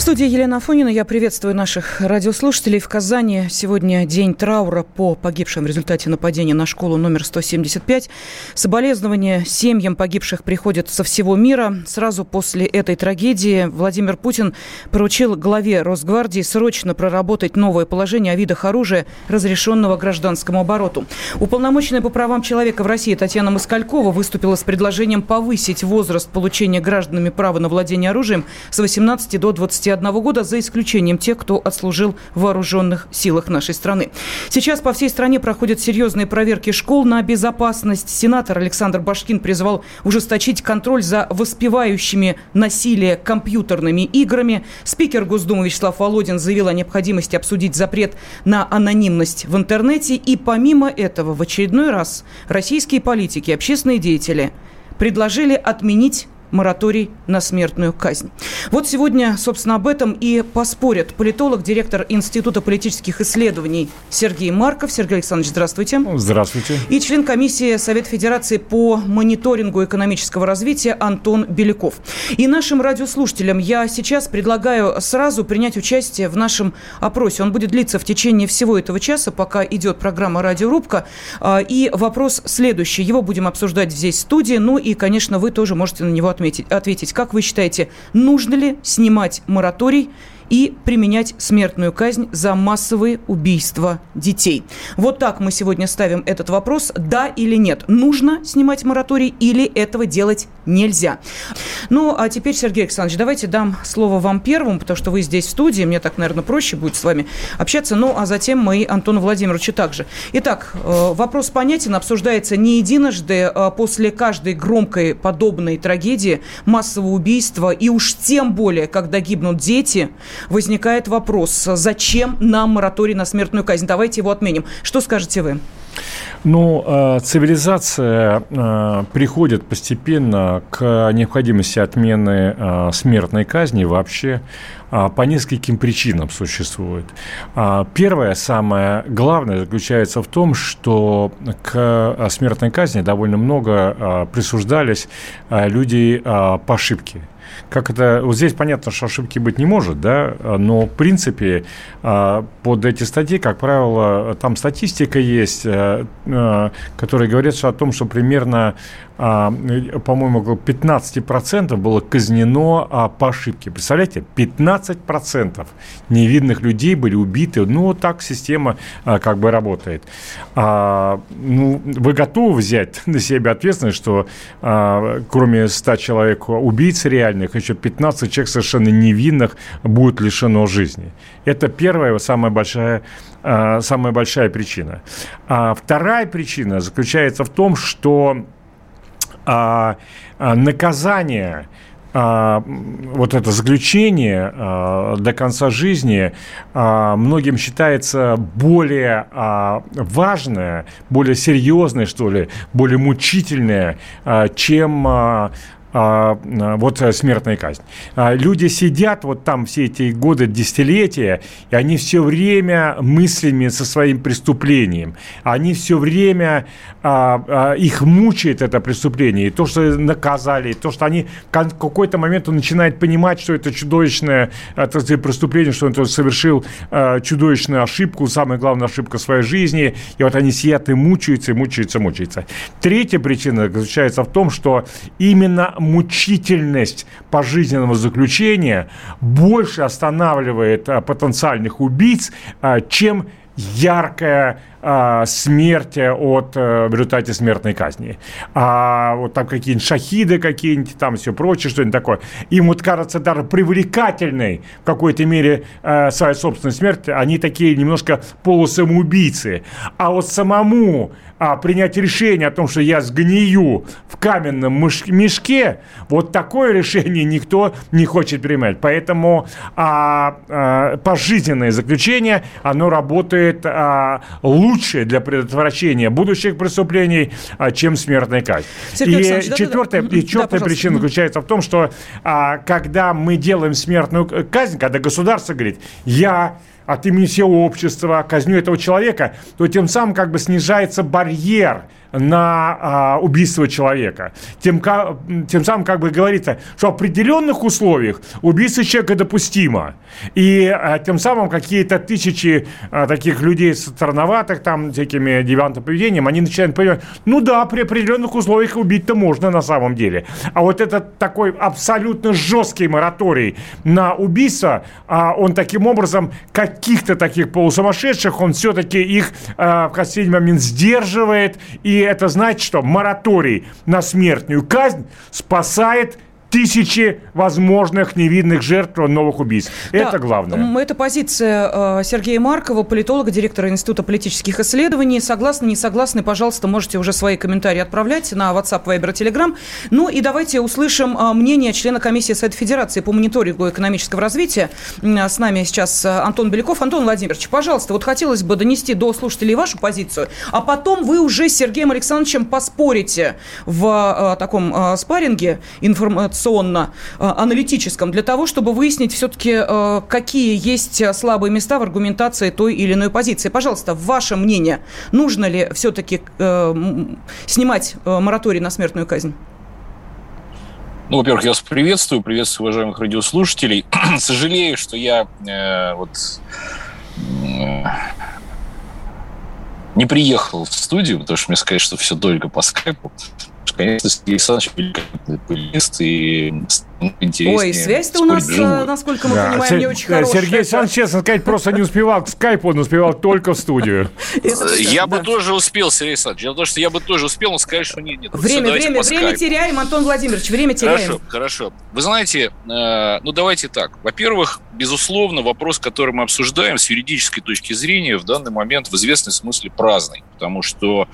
студии Елена Афонина. Я приветствую наших радиослушателей. В Казани сегодня день траура по погибшим в результате нападения на школу номер 175. Соболезнования семьям погибших приходят со всего мира. Сразу после этой трагедии Владимир Путин поручил главе Росгвардии срочно проработать новое положение о видах оружия, разрешенного гражданскому обороту. Уполномоченная по правам человека в России Татьяна Москалькова выступила с предложением повысить возраст получения гражданами права на владение оружием с 18 до 21 21 года, за исключением тех, кто отслужил в вооруженных силах нашей страны. Сейчас по всей стране проходят серьезные проверки школ на безопасность. Сенатор Александр Башкин призвал ужесточить контроль за воспевающими насилие компьютерными играми. Спикер Госдумы Вячеслав Володин заявил о необходимости обсудить запрет на анонимность в интернете. И помимо этого, в очередной раз российские политики, общественные деятели предложили отменить мораторий на смертную казнь. Вот сегодня, собственно, об этом и поспорят политолог, директор Института политических исследований Сергей Марков. Сергей Александрович, здравствуйте. Здравствуйте. И член комиссии Совета Федерации по мониторингу экономического развития Антон Беляков. И нашим радиослушателям я сейчас предлагаю сразу принять участие в нашем опросе. Он будет длиться в течение всего этого часа, пока идет программа «Радиорубка». А, и вопрос следующий. Его будем обсуждать здесь в студии. Ну и, конечно, вы тоже можете на него отметить, ответить. Как вы считаете, нужно ли снимать мораторий и применять смертную казнь за массовые убийства детей. Вот так мы сегодня ставим этот вопрос. Да или нет? Нужно снимать мораторий или этого делать нельзя? Ну, а теперь, Сергей Александрович, давайте дам слово вам первому, потому что вы здесь в студии, мне так, наверное, проще будет с вами общаться. Ну, а затем мы Антону Владимировичу также. Итак, э, вопрос понятен, обсуждается не единожды. А после каждой громкой подобной трагедии, массового убийства, и уж тем более, когда гибнут дети, возникает вопрос, зачем нам мораторий на смертную казнь? Давайте его отменим. Что скажете вы? Ну, э, цивилизация э, приходит постепенно к необходимости отмены э, смертной казни вообще по нескольким причинам существует. Первое, самое главное, заключается в том, что к смертной казни довольно много присуждались люди по ошибке как это... Вот здесь понятно, что ошибки быть не может, да, но, в принципе, а, под эти статьи, как правило, там статистика есть, э, э, которая говорит о том, что примерно по-моему, около 15% было казнено а, по ошибке. Представляете, 15% невидных людей были убиты. Ну, вот так система а, как бы работает. Ну, вы готовы взять на себя ответственность, что кроме 100 человек убийц реальных, еще 15 человек совершенно невинных будут лишено жизни. Это первая, самая большая, самая большая причина. А вторая причина заключается в том, что а, а, наказание а, вот это заключение а, до конца жизни а, многим считается более а, важное, более серьезное, что ли, более мучительное, а, чем а, а, вот э, смертная казнь. А, люди сидят вот там все эти годы, десятилетия, и они все время мыслями со своим преступлением. Они все время, а, их мучает это преступление. И то, что наказали, и то, что они в какой-то момент он начинает понимать, что это чудовищное это преступление, что он совершил чудовищную ошибку, самая главная ошибка своей жизни. И вот они сидят и мучаются, и мучаются, мучаются. Третья причина заключается в том, что именно мучительность пожизненного заключения больше останавливает а, потенциальных убийц, а, чем яркая а, смерть от а, в результате смертной казни. А вот там какие-нибудь шахиды какие-нибудь, там все прочее, что-нибудь такое. Им вот кажется даже привлекательной в какой-то мере а, своя собственная смерть. Они такие немножко полусамоубийцы. А вот самому а, принять решение о том, что я сгнию в каменном мешке, вот такое решение никто не хочет принимать. Поэтому а, а, пожизненное заключение, оно работает а, лучше для предотвращения будущих преступлений, а, чем смертная казнь. Сергей и четвертая, да, да. и четвертая да, причина заключается в том, что а, когда мы делаем смертную казнь, когда государство говорит, я от имени всего общества казню этого человека, то тем самым как бы снижается барьер – на а, убийство человека. Тем, тем самым как бы говорится, что в определенных условиях убийство человека допустимо. И а, тем самым какие-то тысячи а, таких людей странноватых, там, всякими девиантным поведением, они начинают понимать, ну да, при определенных условиях убить-то можно на самом деле. А вот этот такой абсолютно жесткий мораторий на убийство, а, он таким образом каких-то таких полусумасшедших, он все-таки их а, в последний момент сдерживает и это значит, что мораторий на смертную казнь спасает тысячи возможных невидных жертв новых убийств. Да, это главное. Это позиция э, Сергея Маркова, политолога, директора Института политических исследований. Согласны, не согласны, пожалуйста, можете уже свои комментарии отправлять на WhatsApp, Viber, Telegram. Ну и давайте услышим э, мнение члена комиссии Совета Федерации по мониторингу экономического развития. С нами сейчас э, Антон Беляков. Антон Владимирович, пожалуйста, вот хотелось бы донести до слушателей вашу позицию, а потом вы уже с Сергеем Александровичем поспорите в таком спарринге информационном информационно-аналитическом, для того, чтобы выяснить все-таки, э, какие есть слабые места в аргументации той или иной позиции. Пожалуйста, ваше мнение, нужно ли все-таки э, снимать э, мораторий на смертную казнь? Ну, во-первых, я вас приветствую, приветствую уважаемых радиослушателей. Сожалею, что я э, вот э, не приехал в студию, потому что мне сказали, что все только по скайпу конечно, Сергей Александрович великолепный пылист и интереснее. Ой, связь-то у нас, вживую. насколько мы да. понимаем, Сер- не очень хорошая. Сергей Александрович, честно сказать, просто не успевал к скайпу, он успевал только в студию. Я бы тоже успел, Сергей Александрович. Дело в том, что я бы тоже успел, но сказать, что нет. нет время, время, время теряем, Антон Владимирович, время теряем. Хорошо, хорошо. Вы знаете, э, ну давайте так. Во-первых, безусловно, вопрос, который мы обсуждаем с юридической точки зрения, в данный момент в известном смысле праздный. Потому что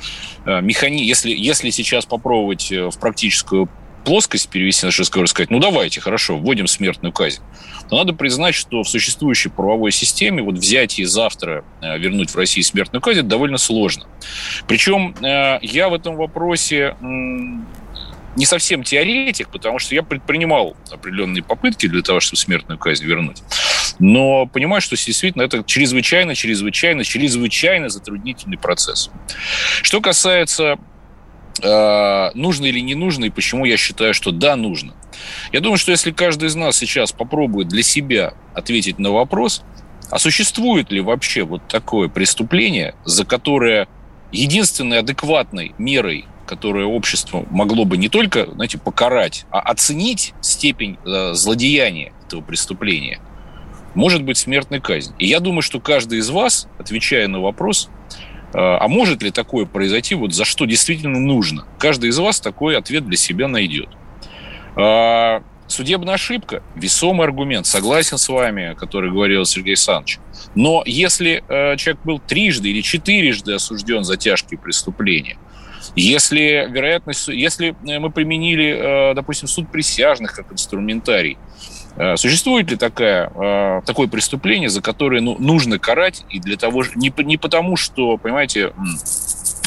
э, механи... если, если сейчас попробовать э, в практическую плоскость перевести на разговор и сказать, ну давайте, хорошо, вводим смертную казнь, то надо признать, что в существующей правовой системе вот взять и завтра э, вернуть в России смертную казнь довольно сложно. Причем э, я в этом вопросе не совсем теоретик, потому что я предпринимал определенные попытки для того, чтобы смертную казнь вернуть. Но понимаю, что действительно это чрезвычайно, чрезвычайно, чрезвычайно затруднительный процесс. Что касается э, нужно или не нужно, и почему я считаю, что да, нужно. Я думаю, что если каждый из нас сейчас попробует для себя ответить на вопрос, а существует ли вообще вот такое преступление, за которое единственной адекватной мерой, которую общество могло бы не только, знаете, покарать, а оценить степень э, злодеяния этого преступления, может быть смертная казнь. И я думаю, что каждый из вас, отвечая на вопрос, а, а может ли такое произойти, вот за что действительно нужно? Каждый из вас такой ответ для себя найдет. А, судебная ошибка – весомый аргумент. Согласен с вами, который говорил Сергей Александрович. Но если э, человек был трижды или четырежды осужден за тяжкие преступления, если вероятность, если мы применили, э, допустим, суд присяжных как инструментарий, Э, существует ли такая, э, такое преступление, за которое ну, нужно карать, и для того, не, не потому, что, понимаете,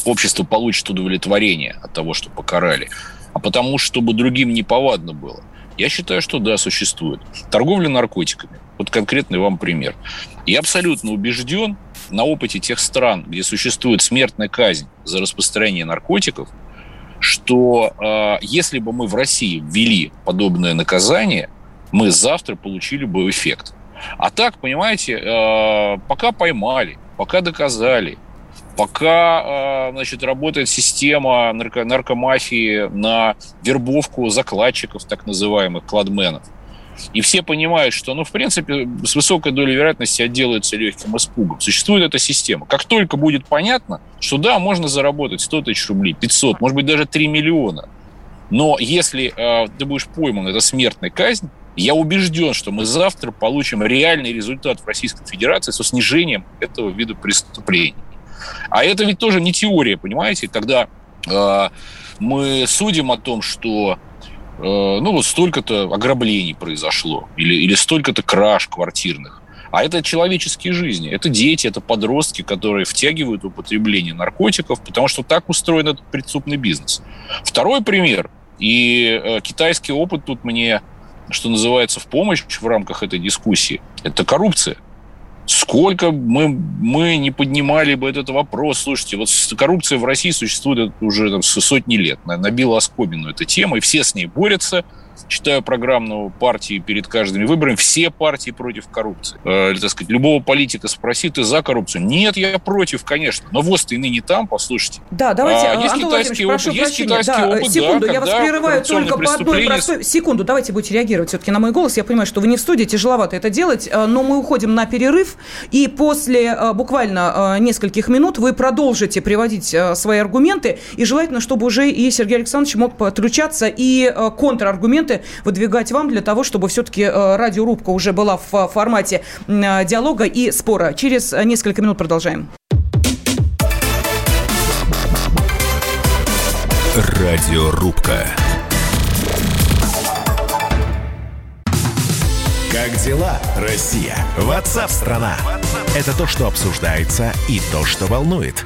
общество получит удовлетворение от того, что покарали, а потому, чтобы другим неповадно было? Я считаю, что да, существует. Торговля наркотиками. Вот конкретный вам пример. Я абсолютно убежден на опыте тех стран, где существует смертная казнь за распространение наркотиков, что э, если бы мы в России ввели подобное наказание, мы завтра получили бы эффект. А так, понимаете, э, пока поймали, пока доказали, пока, э, значит, работает система нарко наркомафии на вербовку закладчиков, так называемых кладменов, и все понимают, что, ну, в принципе, с высокой долей вероятности отделаются легким испугом. Существует эта система. Как только будет понятно, что да, можно заработать 100 тысяч рублей, 500, может быть, даже 3 миллиона, но если э, ты будешь пойман, это смертная казнь, я убежден, что мы завтра получим реальный результат в Российской Федерации со снижением этого вида преступлений. А это ведь тоже не теория, понимаете, когда э, мы судим о том, что э, ну вот столько-то ограблений произошло или, или столько-то краж квартирных. А это человеческие жизни, это дети, это подростки, которые втягивают употребление наркотиков, потому что так устроен этот преступный бизнес. Второй пример, и э, китайский опыт тут мне, что называется, в помощь в рамках этой дискуссии, это коррупция. Сколько мы, мы не поднимали бы этот вопрос. Слушайте, вот коррупция в России существует уже там, сотни лет. Набила оскомину эта тема, и все с ней борются – читаю программную партии перед каждыми выборами, все партии против коррупции. Э, или, так сказать, любого политика спроси, ты за коррупцию? Нет, я против, конечно. Но ВОЗ-то и ныне там, послушайте. Да, давайте, а, есть Антон китайский опыт, прошу есть прощения. китайский да, опыт, секунду, да, я вас прерываю только по одной простой... Секунду, давайте будете реагировать все-таки на мой голос. Я понимаю, что вы не в студии, тяжеловато это делать, э, но мы уходим на перерыв, и после э, буквально нескольких минут вы продолжите приводить свои аргументы, и желательно, чтобы уже и Сергей Александрович мог подключаться и контраргументы выдвигать вам для того, чтобы все-таки э, радиорубка уже была в формате э, диалога и спора. Через несколько минут продолжаем. Радиорубка. Как дела, Россия? Ватсап-страна! Это то, что обсуждается и то, что волнует.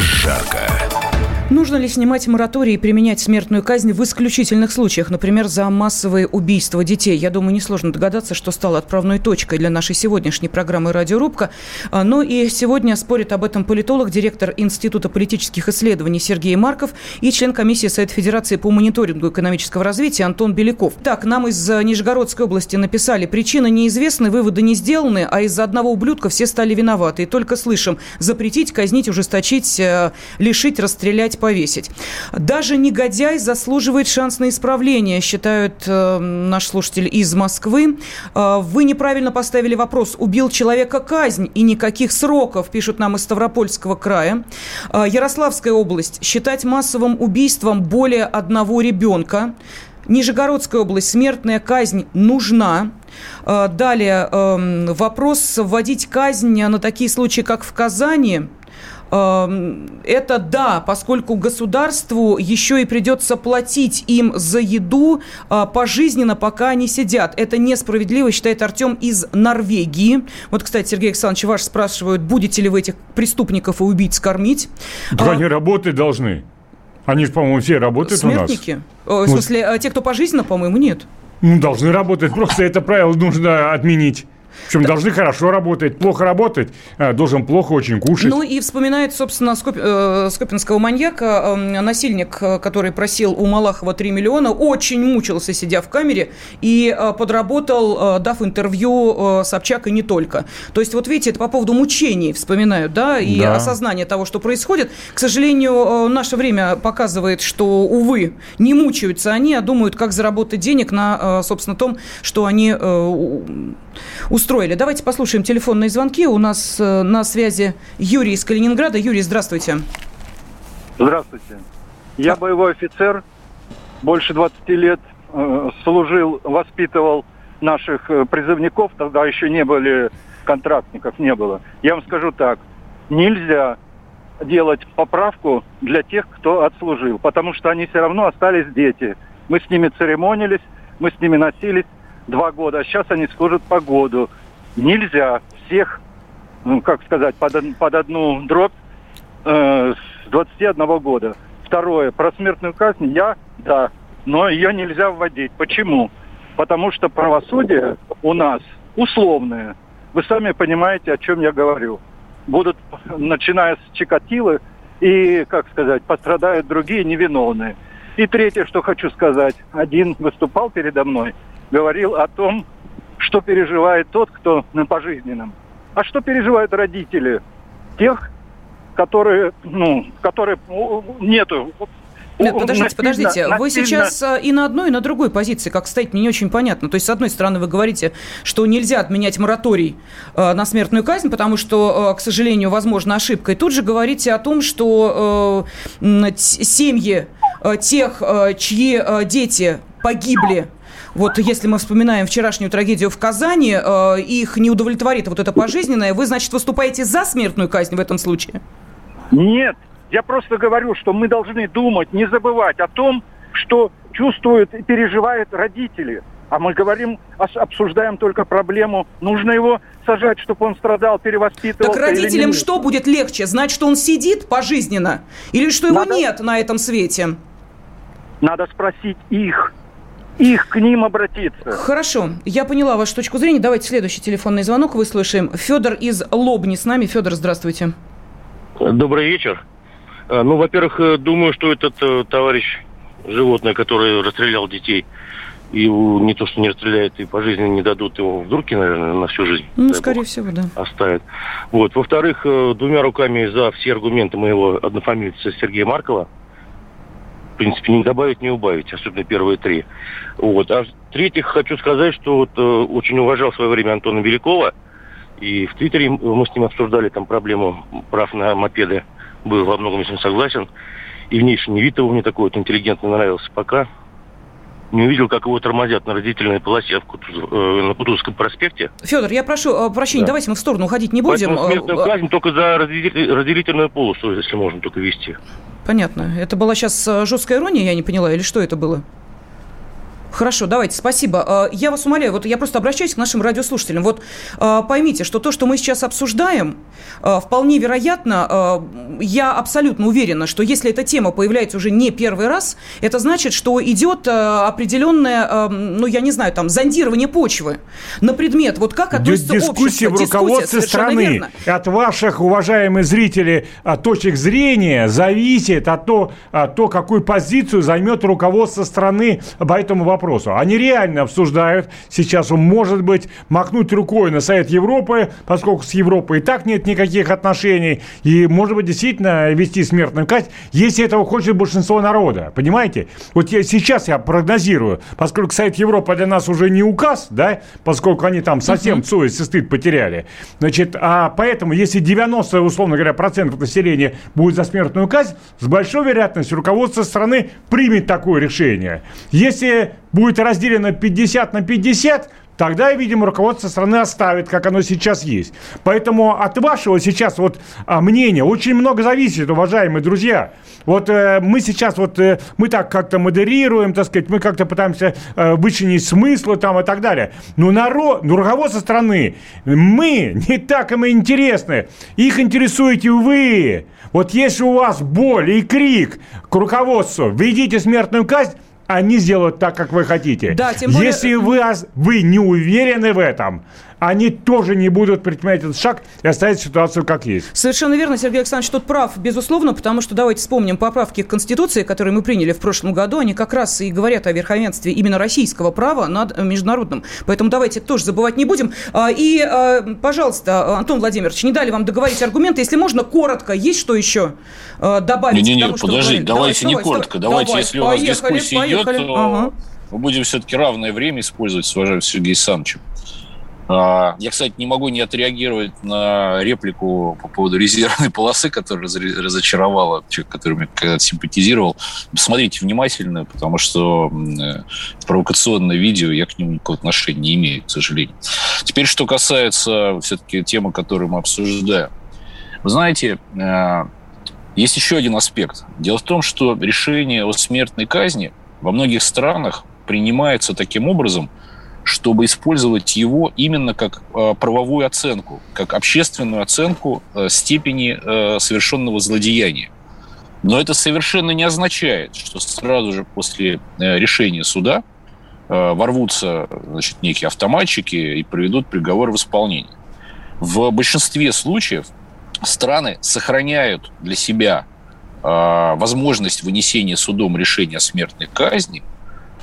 жарко. Нужно ли снимать мораторий и применять смертную казнь в исключительных случаях, например, за массовые убийства детей? Я думаю, несложно догадаться, что стало отправной точкой для нашей сегодняшней программы «Радиорубка». А, но и сегодня спорит об этом политолог, директор Института политических исследований Сергей Марков и член комиссии Совета Федерации по мониторингу экономического развития Антон Беляков. Так, нам из Нижегородской области написали, причины неизвестны, выводы не сделаны, а из-за одного ублюдка все стали виноваты. И только слышим, запретить, казнить, ужесточить, э, лишить, расстрелять, повесить. Даже негодяй заслуживает шанс на исправление, считают э, наш слушатель из Москвы. Э, вы неправильно поставили вопрос. Убил человека казнь и никаких сроков, пишут нам из Ставропольского края. Э, Ярославская область. Считать массовым убийством более одного ребенка. Нижегородская область. Смертная казнь нужна. Э, далее эм, вопрос вводить казнь на такие случаи, как в Казани – это да, поскольку государству еще и придется платить им за еду э, пожизненно, пока они сидят. Это несправедливо, считает Артем из Норвегии. Вот, кстати, Сергей Александрович, ваш спрашивают, будете ли вы этих преступников и убийц кормить? Да а, они работать должны. Они же, по-моему, все работают Смертники? у нас. Э, в смысле, вот. те, кто пожизненно, по-моему, нет. Ну, должны работать. Просто это правило нужно отменить. Причем должны хорошо работать, плохо работать, а, должен плохо очень кушать. Ну и вспоминает, собственно, Скоп... э, скопинского маньяка, э, насильник, э, который просил у Малахова 3 миллиона, очень мучился, сидя в камере, и э, подработал, э, дав интервью э, Собчак и не только. То есть, вот видите, это по поводу мучений вспоминают, да, и да. осознание того, что происходит. К сожалению, э, наше время показывает, что, увы, не мучаются они, а думают, как заработать денег на, э, собственно, том, что они э, устроили. Давайте послушаем телефонные звонки. У нас э, на связи Юрий из Калининграда. Юрий, здравствуйте. Здравствуйте. Я боевой офицер, больше 20 лет э, служил, воспитывал наших э, призывников, тогда еще не были контрактников, не было. Я вам скажу так, нельзя делать поправку для тех, кто отслужил, потому что они все равно остались дети. Мы с ними церемонились, мы с ними носились, два года, а сейчас они служат по году. Нельзя всех, ну, как сказать, под, под одну дробь э, с 21 года. Второе, про смертную казнь я, да, но ее нельзя вводить. Почему? Потому что правосудие у нас условное. Вы сами понимаете, о чем я говорю. Будут, начиная с Чикатилы, и, как сказать, пострадают другие невиновные. И третье, что хочу сказать. Один выступал передо мной, говорил о том, что переживает тот, кто на пожизненном. А что переживают родители тех, которые, ну, которые нету нет, подождите, подождите. Вы сейчас э, и на одной, и на другой позиции, как стоит, мне не очень понятно. То есть, с одной стороны, вы говорите, что нельзя отменять мораторий э, на смертную казнь, потому что, э, к сожалению, возможно ошибка. И тут же говорите о том, что семьи тех, чьи дети погибли вот если мы вспоминаем вчерашнюю трагедию в Казани, э, их не удовлетворит вот это пожизненное, вы, значит, выступаете за смертную казнь в этом случае? Нет, я просто говорю, что мы должны думать, не забывать о том, что чувствуют и переживают родители. А мы говорим, обсуждаем только проблему, нужно его сажать, чтобы он страдал, перевоспитывался. Так родителям что будет легче? Знать, что он сидит пожизненно? Или что его Надо... нет на этом свете? Надо спросить их их к ним обратиться. Хорошо, я поняла вашу точку зрения. Давайте следующий телефонный звонок выслушаем. Федор из Лобни с нами. Федор, здравствуйте. Добрый вечер. Э, ну, во-первых, э, думаю, что этот э, товарищ животное, который расстрелял детей, и не то, что не расстреляет, и по жизни не дадут его в дурки, наверное, на всю жизнь. Ну, скорее Бог, всего, да. Оставят. Вот. Во-вторых, двумя руками за все аргументы моего однофамильца Сергея Маркова – принципе, не добавить, не убавить, особенно первые три. Вот. А в-третьих, хочу сказать, что вот, э, очень уважал в свое время Антона Великова, и в Твиттере мы с ним обсуждали там проблему прав на мопеды. Был во многом с ним согласен. И внешний вид его мне такой вот интеллигентный нравился. Пока не увидел, как его тормозят на родительной полосе в Кутуз, э, на Кутузовском проспекте. Федор, я прошу э, прощения, да. давайте мы в сторону уходить не будем. Поэтому смертную э, казнь только за разделительную полосу, если можно только вести. Понятно. Это была сейчас э, жесткая ирония, я не поняла, или что это было? Хорошо, давайте, спасибо. А, я вас умоляю, вот я просто обращаюсь к нашим радиослушателям. Вот а, поймите, что то, что мы сейчас обсуждаем, а, вполне вероятно, я абсолютно уверена, что если эта тема появляется уже не первый раз, это значит, что идет определенное, ну, я не знаю, там, зондирование почвы на предмет, вот как относится Дискуссия общество. в руководстве страны. Верно. От ваших, уважаемые зрители, точек зрения зависит от того, от того, какую позицию займет руководство страны по этому вопросу вопросу. Они реально обсуждают сейчас, может быть, махнуть рукой на Совет Европы, поскольку с Европой и так нет никаких отношений, и, может быть, действительно вести смертную казнь, если этого хочет большинство народа. Понимаете? Вот я, сейчас я прогнозирую, поскольку Совет Европы для нас уже не указ, да, поскольку они там совсем uh-huh. совесть и стыд потеряли. Значит, а поэтому, если 90, условно говоря, процентов населения будет за смертную казнь, с большой вероятностью руководство страны примет такое решение. Если будет разделено 50 на 50, тогда, видимо, руководство страны оставит, как оно сейчас есть. Поэтому от вашего сейчас вот а, мнения очень много зависит, уважаемые друзья. Вот э, мы сейчас вот, э, мы так как-то модерируем, так сказать, мы как-то пытаемся э, вычленить смыслы там и так далее. Но народ, ну, руководство страны, мы не так им интересны. Их интересуете вы. Вот если у вас боль и крик к руководству, введите смертную казнь, они сделают так, как вы хотите. Да, тем более... Если вы, вы не уверены в этом, они тоже не будут предпринимать этот шаг и оставить ситуацию как есть. Совершенно верно, Сергей Александрович тут прав, безусловно, потому что давайте вспомним поправки к Конституции, которые мы приняли в прошлом году, они как раз и говорят о верховенстве именно российского права над международным. Поэтому давайте тоже забывать не будем. А, и, а, пожалуйста, Антон Владимирович, не дали вам договорить аргументы, если можно, коротко, есть что еще а, добавить? Не, не, не, подождите, давайте, давайте не коротко, давайте, давайте, если у вас дискуссия поехали, идет, то ага. мы будем все-таки равное время использовать с уважаемым Сергеем Александровичем. А, я, кстати, не могу не отреагировать на реплику по поводу резервной полосы, которая разочаровала человека, который мне когда-то симпатизировал. Посмотрите внимательно, потому что э, провокационное видео я к нему никакого отношения не имею, к сожалению. Теперь, что касается все-таки темы, которую мы обсуждаем. Вы знаете, э, есть еще один аспект. Дело в том, что решение о смертной казни во многих странах принимается таким образом – чтобы использовать его именно как э, правовую оценку, как общественную оценку э, степени э, совершенного злодеяния. Но это совершенно не означает, что сразу же после решения суда ворвутся значит, некие автоматчики и приведут приговор в исполнение. В большинстве случаев страны сохраняют для себя возможность вынесения судом решения о смертной казни,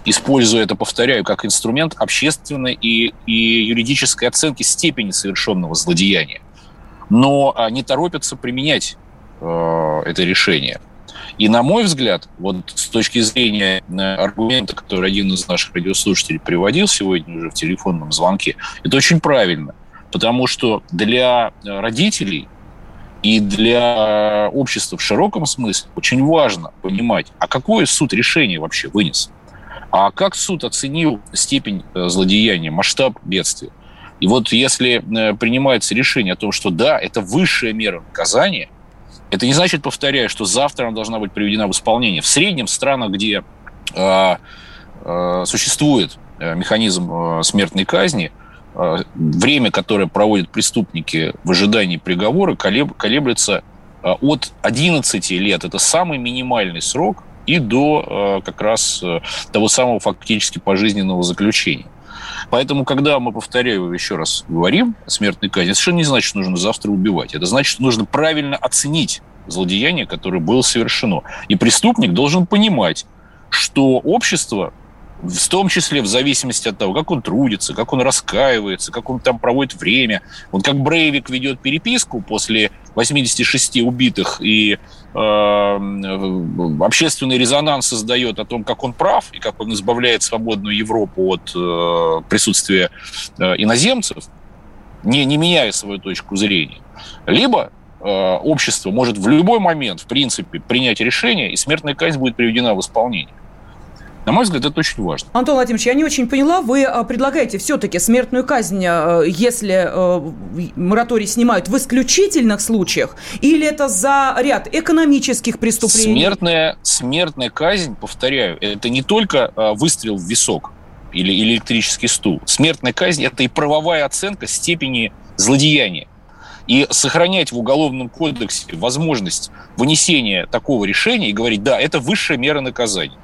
используя это, повторяю, как инструмент общественной и, и юридической оценки степени совершенного злодеяния. Но не торопятся применять э, это решение. И, на мой взгляд, вот с точки зрения э, аргумента, который один из наших радиослушателей приводил сегодня уже в телефонном звонке, это очень правильно. Потому что для родителей и для общества в широком смысле очень важно понимать, а какое суд решение вообще вынес. А как суд оценил степень э, злодеяния, масштаб бедствия? И вот если э, принимается решение о том, что да, это высшая мера наказания, это не значит, повторяю, что завтра она должна быть приведена в исполнение. В среднем в странах, где э, э, существует механизм смертной казни, э, время, которое проводят преступники в ожидании приговора, колеб, колеблется э, от 11 лет. Это самый минимальный срок и до э, как раз э, того самого фактически пожизненного заключения. Поэтому, когда мы, повторяю еще раз, говорим о смертной казни, совершенно не значит, что нужно завтра убивать. Это значит, что нужно правильно оценить злодеяние, которое было совершено. И преступник должен понимать, что общество в том числе в зависимости от того, как он трудится, как он раскаивается, как он там проводит время. Вот как Брейвик ведет переписку после 86 убитых и э, общественный резонанс создает о том, как он прав и как он избавляет свободную Европу от э, присутствия э, иноземцев, не, не меняя свою точку зрения. Либо э, общество может в любой момент, в принципе, принять решение, и смертная казнь будет приведена в исполнение. На мой взгляд, это очень важно. Антон Владимирович, я не очень поняла, вы а, предлагаете все-таки смертную казнь, а, если а, мораторий снимают в исключительных случаях, или это за ряд экономических преступлений? Смертная, смертная казнь, повторяю, это не только выстрел в висок или электрический стул. Смертная казнь – это и правовая оценка степени злодеяния. И сохранять в Уголовном кодексе возможность вынесения такого решения и говорить, да, это высшая мера наказания.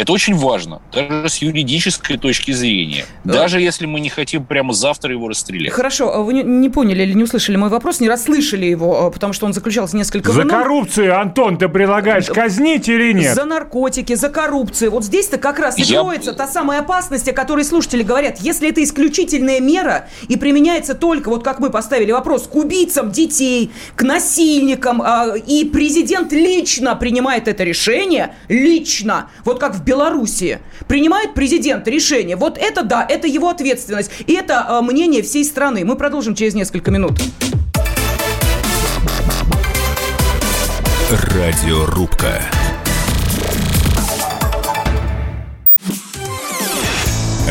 Это очень важно, даже с юридической точки зрения. Да. Даже если мы не хотим прямо завтра его расстрелять. Хорошо, а вы не, поняли или не услышали мой вопрос, не расслышали его, а, потому что он заключался несколько... За коррупцию, Антон, ты предлагаешь казнить или нет? За наркотики, за коррупцию. Вот здесь-то как раз и Я... кроется та самая опасность, о которой слушатели говорят. Если это исключительная мера и применяется только, вот как мы поставили вопрос, к убийцам детей, к насильникам, а, и президент лично принимает это решение, лично, вот как в Белоруссии. Принимает президент решение. Вот это да, это его ответственность. И это э, мнение всей страны. Мы продолжим через несколько минут. Радиорубка.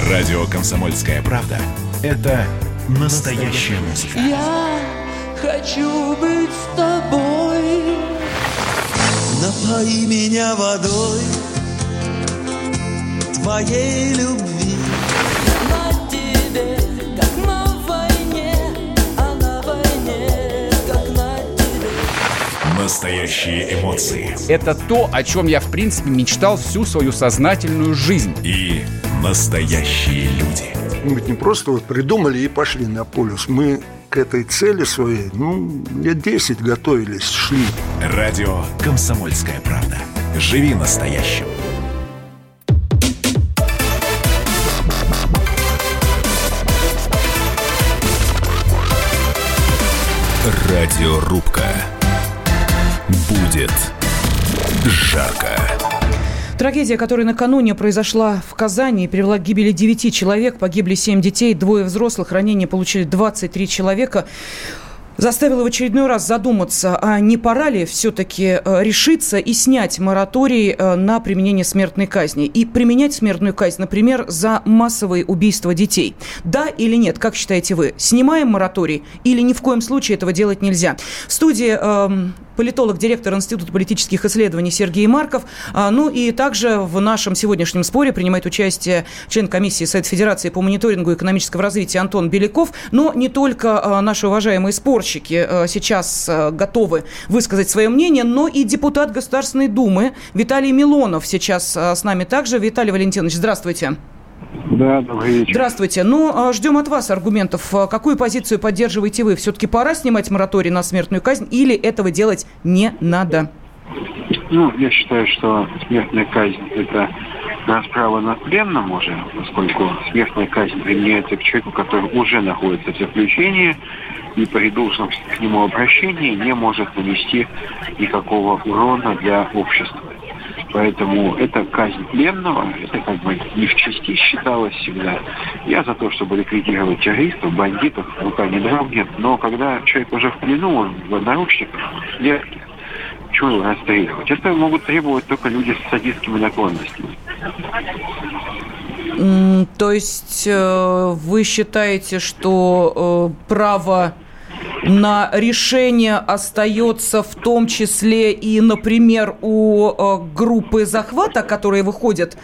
Радио «Комсомольская правда» — это настоящая музыка. Я хочу быть с тобой. Напои меня водой твоей любви. На тебе, как на войне, а на войне, как на тебе. Настоящие эмоции. Это то, о чем я, в принципе, мечтал всю свою сознательную жизнь. И настоящие люди. Мы ведь не просто вот придумали и пошли на полюс. Мы к этой цели своей, ну, лет 10 готовились, шли. Радио «Комсомольская правда». Живи настоящим. Радиорубка. Будет жарко. Трагедия, которая накануне произошла в Казани, привела к гибели 9 человек. Погибли 7 детей, двое взрослых. Ранения получили 23 человека заставила в очередной раз задуматься, а не пора ли все-таки э, решиться и снять мораторий э, на применение смертной казни и применять смертную казнь, например, за массовые убийства детей. Да или нет, как считаете вы? Снимаем мораторий или ни в коем случае этого делать нельзя? В студии э, политолог, директор Института политических исследований Сергей Марков. А, ну и также в нашем сегодняшнем споре принимает участие член комиссии Совета Федерации по мониторингу экономического развития Антон Беляков. Но не только а, наши уважаемые спорщики а, сейчас готовы высказать свое мнение, но и депутат Государственной Думы Виталий Милонов сейчас с нами также. Виталий Валентинович, здравствуйте. Да, добрый вечер. Здравствуйте. Ну, а, ждем от вас аргументов. А, Какую позицию поддерживаете вы? Все-таки пора снимать мораторий на смертную казнь или этого делать не надо? Ну, я считаю, что смертная казнь – это расправа над пленным уже, поскольку смертная казнь применяется к человеку, который уже находится в заключении и при должном к нему обращении не может нанести никакого урона для общества. Поэтому это казнь пленного, это как бы не в части считалось всегда. Я за то, чтобы ликвидировать террористов, бандитов, рука не дрогнет. Но когда человек уже в плену, он в наручниках, легких, чего его расстреливать? Это могут требовать только люди с садистскими наклонностями. То есть э, вы считаете, что э, право на решение остается в том числе и, например, у э, группы захвата, которые выходят,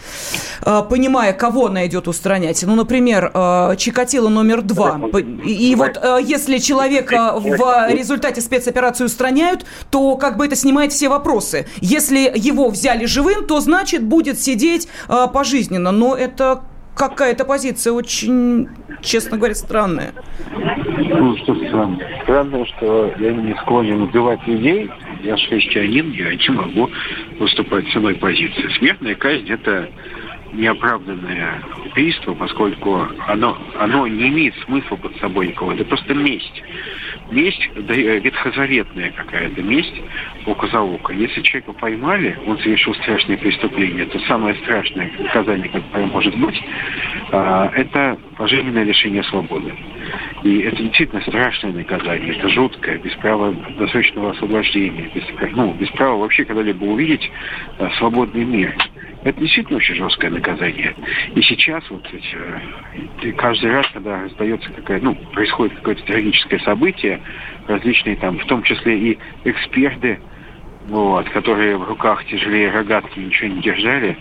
э, понимая, кого она идет устранять. Ну, например, э, Чикатило номер два. И вот если человека в результате спецоперации устраняют, то как бы это снимает все вопросы. Если его взяли живым, то значит будет сидеть пожизненно. Но это какая-то позиция очень, честно говоря, странная. Ну, что странно? Странно, что я не склонен убивать людей. Я же христианин, я не могу выступать с иной позиции. Смертная казнь – это неоправданное убийство, поскольку оно, оно не имеет смысла под собой никого. Это просто месть. Месть да, э, ветхозаветная какая-то, месть око за око. Если человека поймали, он совершил страшное преступление, то самое страшное наказание, которое может быть, а, это пожизненное лишение свободы. И это действительно страшное наказание, это жуткое, без права досрочного освобождения, без, ну, без права вообще когда-либо увидеть а, свободный мир. Это действительно очень жесткое наказание. И сейчас вот э, каждый раз, когда раздается какая, ну, происходит какое-то трагическое событие, различные там, в том числе и эксперты, вот, которые в руках тяжелее рогатки ничего не держали,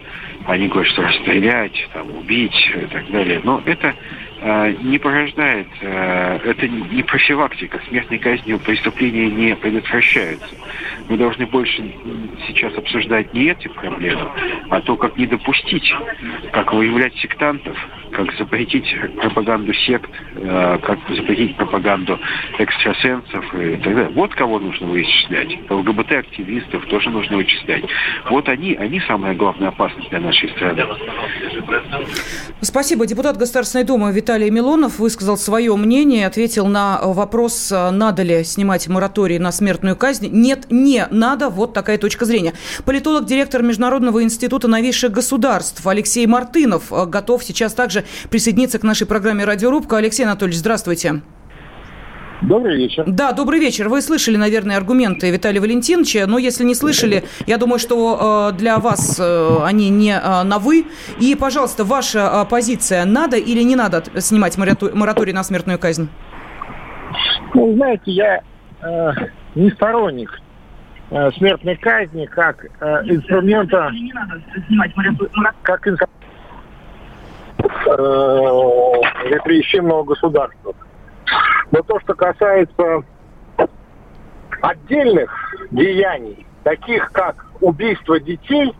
они говорят, что расстрелять, там, убить и так далее. Но это не порождает, э, это не профилактика. Смертной казнью преступления не предотвращаются. Мы должны больше сейчас обсуждать не эти проблемы, а то, как не допустить, как выявлять сектантов, как запретить пропаганду сект, э, как запретить пропаганду экстрасенсов и так далее. Вот кого нужно вычислять. ЛГБТ-активистов тоже нужно вычислять. Вот они, они самая главная опасность для нашей страны. Спасибо. Депутат Государственной Думы Виталий Милонов высказал свое мнение, ответил на вопрос, надо ли снимать мораторий на смертную казнь. Нет, не надо. Вот такая точка зрения. Политолог, директор Международного института новейших государств Алексей Мартынов э, готов сейчас также присоединиться к нашей программе «Радиорубка». Алексей Анатольевич, здравствуйте. Добрый вечер. Да, добрый вечер. Вы слышали, наверное, аргументы Виталия Валентиновича, но если не слышали, я думаю, что э, для вас э, они не э, на «вы». И, пожалуйста, ваша позиция, надо или не надо снимать мораторий, на смертную казнь? Ну, знаете, я э, не сторонник э, смертной казни как э, инструмента, как инструмента репрессивного государства. Но то, что касается отдельных деяний, таких как убийство детей,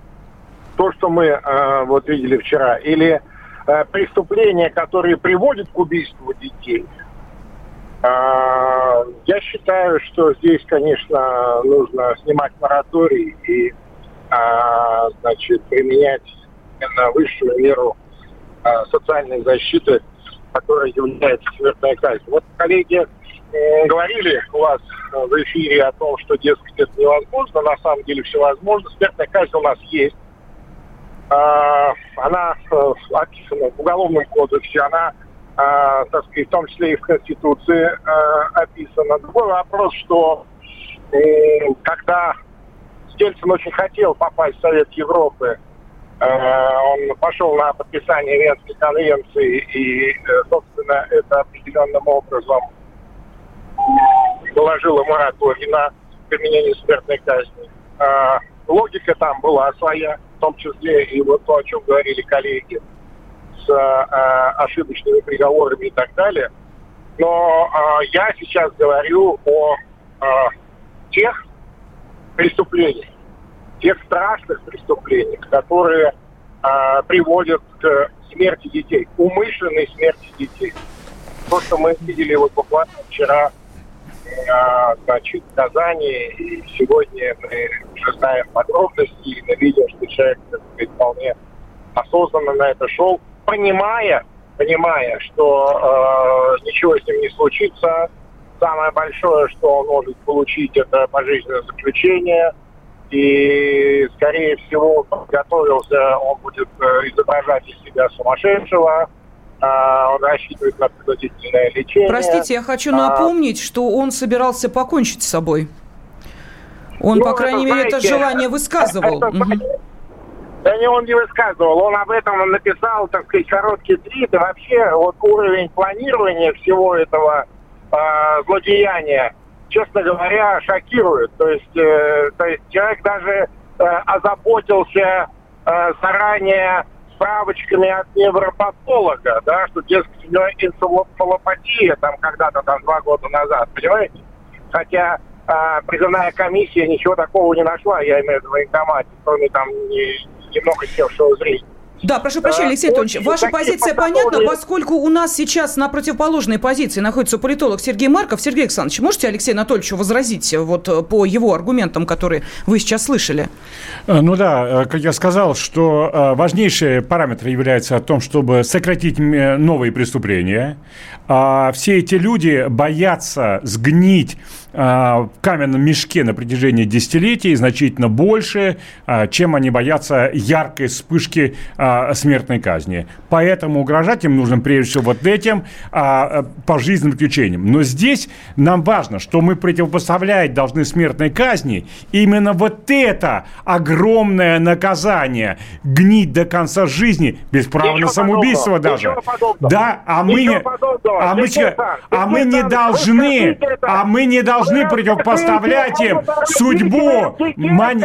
то, что мы э, вот видели вчера, или э, преступления, которые приводят к убийству детей, э, я считаю, что здесь, конечно, нужно снимать мораторий и, э, значит, применять на высшую меру э, социальной защиты, которая является смертная казнь. Вот коллеги м, говорили у вас э, в эфире о том, что, дескать, это невозможно. На самом деле все возможно. Смертная казнь у нас есть. А, Она э, описана в Уголовном кодексе, она, а, так сказать, в том числе и в Конституции э, описана. Другой вопрос, что когда Ельцин очень хотел попасть в Совет Европы, э, он пошел на подписание Венской конвенции, и, э, собственно, это определенным образом наложило мораторий на применение смертной казни. А, Логика там была своя, в том числе и вот то, о чем говорили коллеги, с ошибочными приговорами и так далее. Но я сейчас говорю о тех преступлениях, тех страшных преступлениях, которые а, приводят к смерти детей, умышленной смерти детей. То, что мы видели вот буквально вчера а, значит, в Казани, и сегодня мы уже знаем подробности, и мы видим, что человек сказать, вполне осознанно на это шел, понимая, понимая, что э, ничего с ним не случится. Самое большое, что он может получить, это пожизненное заключение. И, скорее всего, он готовился, он будет э, изображать из себя сумасшедшего, а, он рассчитывает на принудительное лечение. Простите, я хочу А, напомнить, что он собирался покончить с собой. Он, Ну, по это, крайней мере, это знаете, желание высказывал. это, Мгм. Да не, он не высказывал. Он об этом написал, так сказать, короткий твит. И вообще вот уровень планирования всего этого э, злодеяния, честно говоря, шокирует. То есть, э, то есть человек даже э, озаботился э, заранее справочками от невропатолога, да, что, него энцефалопатия там когда-то там два года назад, понимаете? Хотя а, призывная комиссия ничего такого не нашла, я имею в виду в военкомате, кроме там не- немного севшего зрения. Да, прошу прощения, Алексей Анатольевич, ваша позиция подготовленные- понятна, поскольку у нас сейчас на противоположной позиции находится политолог Сергей Марков. Сергей Александрович, можете Алексею Анатольевичу возразить э, вот э, по его аргументам, которые вы сейчас слышали? Э, Ну да, как я сказал, что важнейшие параметры являются о том, чтобы сократить новые преступления. А Все эти люди боятся сгнить в каменном мешке на протяжении десятилетий значительно больше, э, чем они боятся яркой вспышки э, смертной казни. Поэтому угрожать им нужно прежде всего вот этим а, пожизненным заключением. Но здесь нам важно, что мы противопоставлять должны смертной казни именно вот это огромное наказание гнить до конца жизни без права Ничего на самоубийство подобного, даже. подобного. Да, а мы Ничего подобного. а мы, а мы не должны, а мы не должны Вы противопоставлять им судьбу. мани-.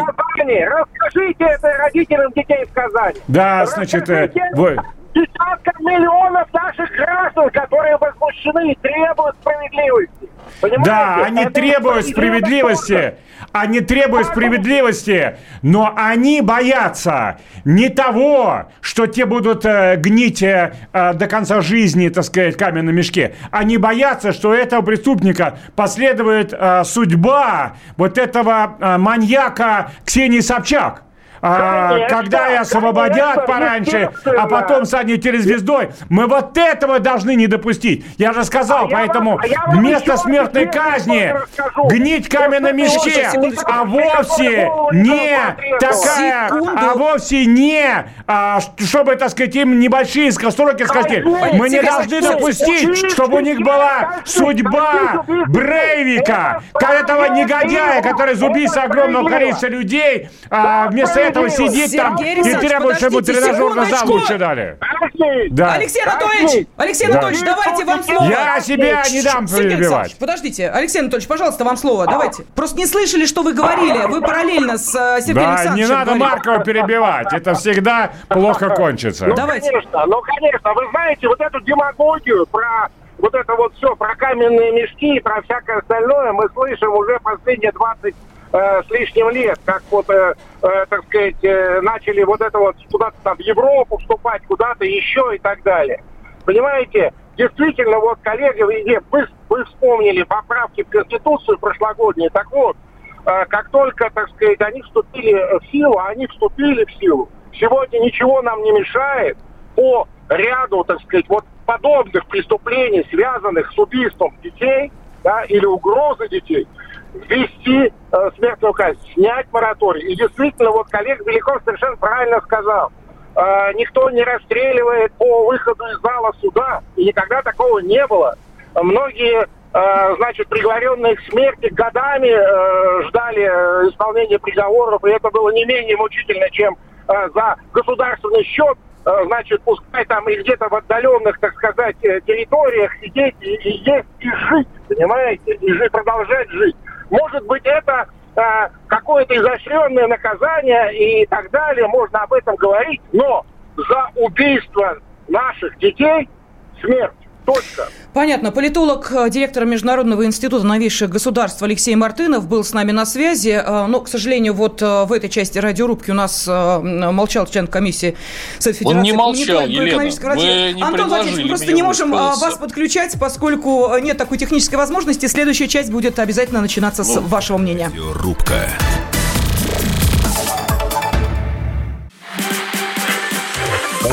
Расскажите это родителям детей в Казани. Да, значит, э, вы- десяткам миллионов наших граждан, которые возмущены и требуют справедливости. Понимаете? Да, они Это требуют справедливости. тоже. Они требуют справедливости, но они боятся не того, что те будут э, гнить э, э, до конца жизни, так сказать, в каменном мешке. Они боятся, что этого преступника последует э, судьба вот этого э, маньяка Ксении Собчак. А, когда и освободят пораньше, а потом станет телезвездой. Мы вот этого должны не допустить. Я же сказал, А я поэтому вам- а я вам вместо смертной казни гнить каменном Вот мешке, секундочку. а вовсе не такая, а вовсе не, а, чтобы, так сказать, им небольшие ск- сроки скостили. Мы не должны допустить, чтобы у них была судьба. Брейвика, Это этого негодяя, который за убийство Это огромного количества людей, а, вместо этого сидит там и требует, чтобы тренажерный зал лучше дали. Алексей, Да. Алексей Анатольевич, Алексей Да. Анатольевич, давайте вам слово. Я себя не дам перебивать. Подождите, Алексей Анатольевич, пожалуйста, вам слово. Давайте. Просто не слышали, что вы говорили. Вы параллельно с э, Сергеем Да, не Александровичем надо говорили. Маркова перебивать. Это всегда плохо кончится. Ну, Давайте. конечно, ну, конечно. Вы знаете, вот эту демагогию про вот это вот все, про каменные мешки и про всякое остальное мы слышим уже последние 20 э, с лишним лет, как вот, э, э, так сказать, э, начали вот это вот куда-то там в Европу вступать, куда-то еще и так далее. Понимаете, действительно, вот, коллеги, вы, вы, вспомнили поправки в Конституцию прошлогодние, так вот, э, как только, так сказать, они вступили в силу, они вступили в силу, сегодня ничего нам не мешает по ряду, так сказать, вот подобных преступлений, связанных с убийством детей, да, или угрозой детей, ввести э, смертную казнь, снять мораторий. И действительно, вот коллега Беляков совершенно правильно сказал, э, никто не расстреливает по выходу из зала суда, и никогда такого не было. Многие, э, значит, приговоренные к смерти годами э, ждали э, исполнения приговоров, и это было не менее мучительно, чем э, за государственный счет э, значит, пускай там и где-то в отдаленных, так сказать, э, территориях сидеть и, и есть, и жить, понимаете, и жить, продолжать жить. Может быть, это э, какое-то изощренное наказание и так далее, можно об этом говорить, но за убийство наших детей смерть. Точка. Понятно. Политолог, э, директор Международного института новейших государств Алексей Мартынов был с нами на связи. Э, но, к сожалению, вот э, в этой части радиорубки у нас молчал член комиссии Совет Федерации. Он не молчал, Елена. Вы не Антон Владимирович, мы просто не можем вас подключать, поскольку нет такой технической возможности. Следующая часть будет обязательно начинаться ну, с вашего мнения. Рубка.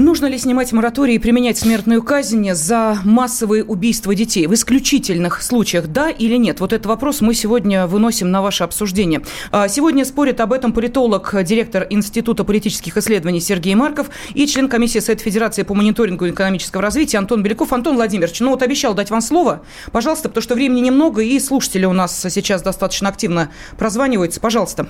Нужно ли снимать мораторий и применять смертную казнь за массовые убийства детей? В исключительных случаях да или нет? Вот этот вопрос мы сегодня выносим на ваше обсуждение. А, сегодня спорит об этом политолог, директор Института политических исследований Сергей Марков и член комиссии Совет Федерации по мониторингу экономического развития Антон Беляков. Антон Владимирович, ну вот обещал дать вам слово. Пожалуйста, потому что времени немного, и слушатели у нас сейчас достаточно активно прозваниваются. Пожалуйста.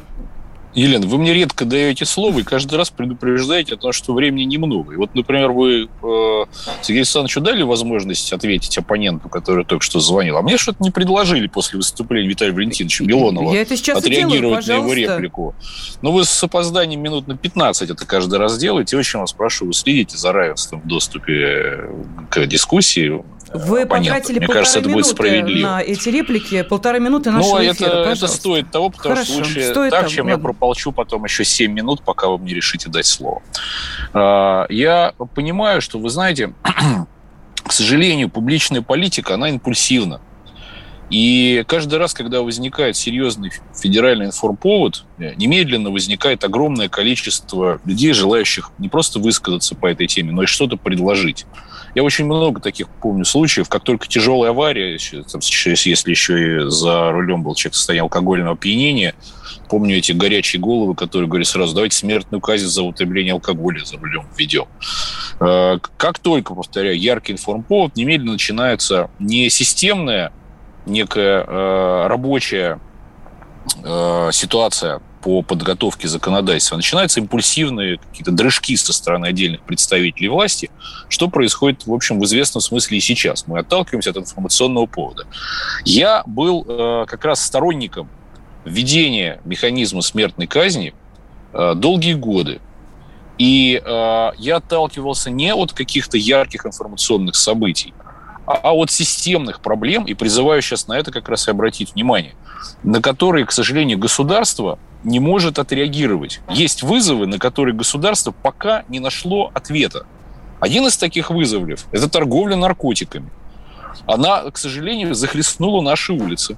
Елена, вы мне редко даете слово и каждый раз предупреждаете о том, что времени немного. И вот, например, вы э, Сергею Александровичу дали возможность ответить оппоненту, который только что звонил, а мне что-то не предложили после выступления Виталия Валентиновича Милонова Я это сейчас отреагировать делаю, на его реплику. Но вы с опозданием минут на 15 это каждый раз делаете. Очень вас прошу, вы следите за равенством в доступе к дискуссии вы потратили Мне полторы кажется, это будет справедливо. на эти реплики, полторы минуты нашего ну, эфира, это, это стоит того, потому Хорошо, что лучше стоит так, того, чем ладно. я прополчу потом еще 7 минут, пока вы мне решите дать слово. А, я понимаю, что, вы знаете, к сожалению, публичная политика, она импульсивна. И каждый раз, когда возникает серьезный федеральный информповод, немедленно возникает огромное количество людей, желающих не просто высказаться по этой теме, но и что-то предложить. Я очень много таких помню случаев, как только тяжелая авария, там, если еще и за рулем был человек в состоянии алкогольного опьянения, помню эти горячие головы, которые говорят сразу, давайте смертную казнь за употребление алкоголя за рулем введем. Э, как только, повторяю, яркий информповод, немедленно начинается не системная, некая э, рабочая э, ситуация по подготовке законодательства, начинаются импульсивные какие-то дрыжки со стороны отдельных представителей власти, что происходит, в общем, в известном смысле и сейчас. Мы отталкиваемся от информационного повода. Я был э, как раз сторонником введения механизма смертной казни э, долгие годы. И э, я отталкивался не от каких-то ярких информационных событий, а, а от системных проблем, и призываю сейчас на это как раз и обратить внимание, на которые, к сожалению, государство не может отреагировать. Есть вызовы, на которые государство пока не нашло ответа. Один из таких вызовов – это торговля наркотиками. Она, к сожалению, захлестнула наши улицы.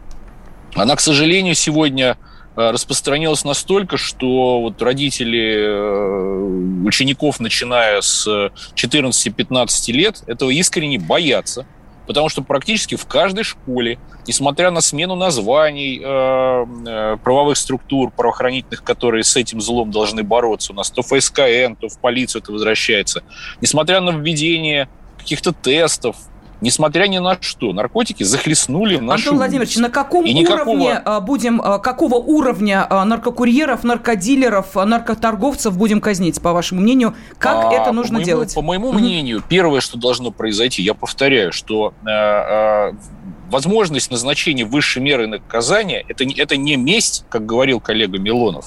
Она, к сожалению, сегодня э, распространилась настолько, что вот родители э, учеников, начиная с 14-15 лет, этого искренне боятся – потому что практически в каждой школе, несмотря на смену названий э, э, правовых структур правоохранительных, которые с этим злом должны бороться, у нас то ФСКН, то в полицию это возвращается, несмотря на введение каких-то тестов, несмотря ни на что, наркотики захлестнули нашу Антон Владимирович, на каком и уровне а, будем, а, какого уровня а, наркокурьеров, наркодилеров, наркоторговцев будем казнить, по вашему мнению? Как а, это нужно по моему, делать? По моему мнению, первое, что должно произойти, я повторяю, что э, э, возможность назначения высшей меры наказания это, это не месть, как говорил коллега Милонов,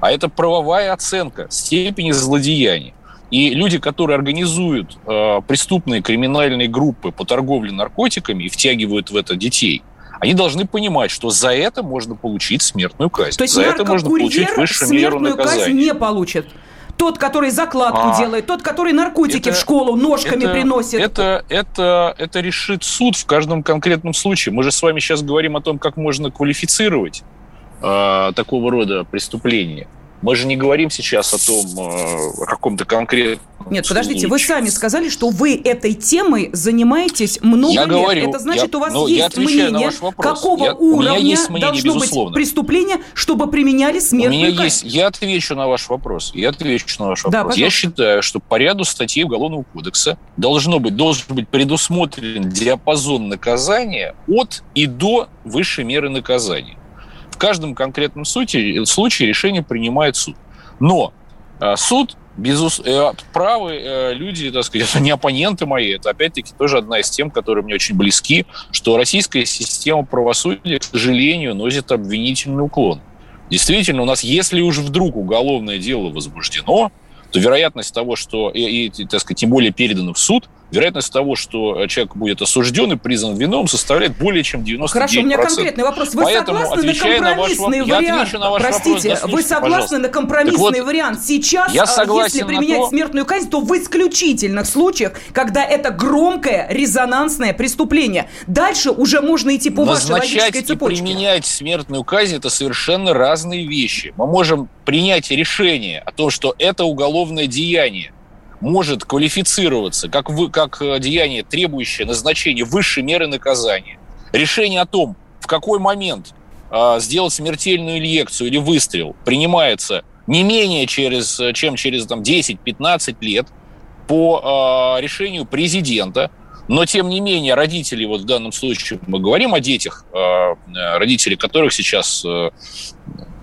а это правовая оценка степени злодеяния. И люди, которые организуют э, преступные криминальные группы по торговле наркотиками и втягивают в это детей, они должны понимать, что за это можно получить смертную казнь. То есть за это можно получить высшую меру наказания. казнь не получит. Тот, который закладку а, делает, тот, который наркотики это, в школу ножками это, приносит. Это, это, это решит суд в каждом конкретном случае. Мы же с вами сейчас говорим о том, как можно квалифицировать э, такого рода преступления. Мы же не говорим сейчас о том, э, о каком-то конкретном Нет, подождите, вы сами сказали, что вы этой темой занимаетесь много я лет. Говорю, Это значит, я, у вас ну, есть мнение, какого я, уровня есть мнение, должно безусловно. быть преступление, чтобы применяли смертную У меня казнь. есть, я отвечу на ваш вопрос. Я отвечу на ваш Да, вопрос. я пожалуйста. считаю, что по ряду статей Уголовного кодекса должно быть, должен быть предусмотрен диапазон наказания от и до высшей меры наказания. Каждом конкретном случае, случае решение принимает суд. Но э, суд Безус... э, правы э, люди, так сказать, это не оппоненты мои, это опять-таки тоже одна из тем, которые мне очень близки, что российская система правосудия, к сожалению, носит обвинительный уклон. Действительно, у нас, если уж вдруг уголовное дело возбуждено, то вероятность того, что, и, и, так сказать, тем более передано в суд, вероятность того, что человек будет осужден и признан виновным, составляет более чем 99%. Хорошо, у меня конкретный вопрос. Вы Поэтому, согласны на отвечая на ваш компромиссный вопрос- я вариант? отвечу на ваш вопрос, Простите, дослушайте, вы согласны пожалуйста. на компромиссный вот, вариант? Сейчас, я согласен если применять то- смертную казнь, то в исключительных случаях, когда это громкое, резонансное преступление. Дальше уже можно идти по вашей Назначать логической и цепочке. применять смертную казнь – это совершенно разные вещи. Мы можем принять решение о том, что это уголовное деяние может квалифицироваться как, вы, как э, деяние, требующее назначения высшей меры наказания. Решение о том, в какой момент э, сделать смертельную инъекцию или выстрел, принимается не менее через, э, чем через там, 10-15 лет по э, решению президента. Но, тем не менее, родители, вот в данном случае мы говорим о детях, э, э, родители которых сейчас э,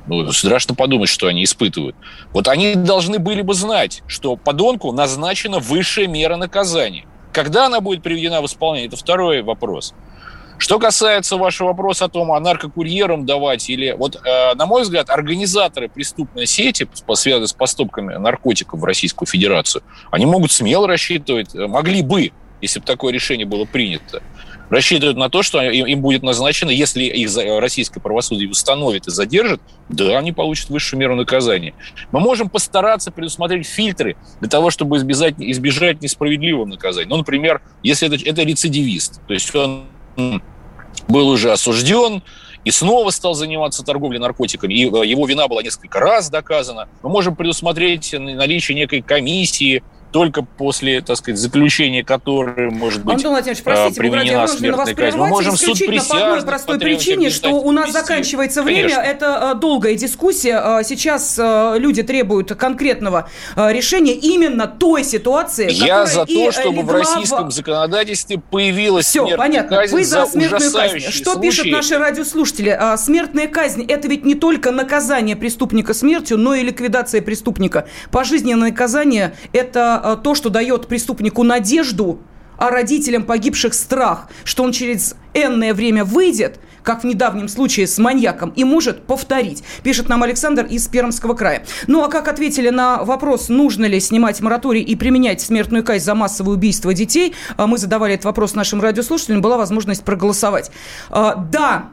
ну, страшно подумать, что они испытывают. Вот они должны были бы знать, что подонку назначена высшая мера наказания. Когда она будет приведена в исполнение, это второй вопрос. Что касается вашего вопроса о том, а наркокурьерам давать или... Вот, э, на мой взгляд, организаторы преступной сети, связанные с поступками наркотиков в Российскую Федерацию, они могут смело рассчитывать, э, могли бы, если бы такое решение было принято, рассчитывают на то, что им, будет назначено, если их российское правосудие установит и задержит, да, они получат высшую меру наказания. Мы можем постараться предусмотреть фильтры для того, чтобы избежать, избежать несправедливого наказания. Ну, например, если это, это рецидивист, то есть он был уже осужден, и снова стал заниматься торговлей наркотиками, и э, его вина была несколько раз доказана. Мы можем предусмотреть наличие некой комиссии, только после, так сказать, заключения которой может быть Антон Владимирович, простите, я применена вас смертная казнь. Мы можем суд исключительно по одной присяжных простой причине, что у нас заканчивается время. Конечно. Это э, долгая дискуссия. Э, Сейчас э, люди требуют конкретного э, решения именно той ситуации, Я за то, чтобы в российском законодательстве появилась Все, смертная понятно. казнь Вы за смертную казнь. Что случаи. пишут наши радиослушатели? А, Смертная казнь – это ведь не только наказание преступника смертью, но и ликвидация преступника. Пожизненное наказание – это а, то, что дает преступнику надежду, а родителям погибших страх, что он через энное время выйдет, как в недавнем случае с маньяком, и может повторить. Пишет нам Александр из Пермского края. Ну а как ответили на вопрос, нужно ли снимать мораторий и применять смертную казнь за массовое убийство детей, а мы задавали этот вопрос нашим радиослушателям, была возможность проголосовать. А, Да,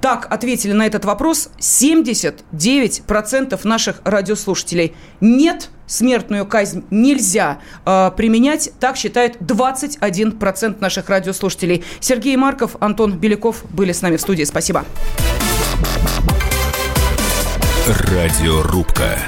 так ответили на этот вопрос 79% наших радиослушателей. Нет, смертную казнь нельзя э, применять, так считает 21% наших радиослушателей. Сергей Марков, Антон Беляков были с нами в студии. Спасибо. Радиорубка.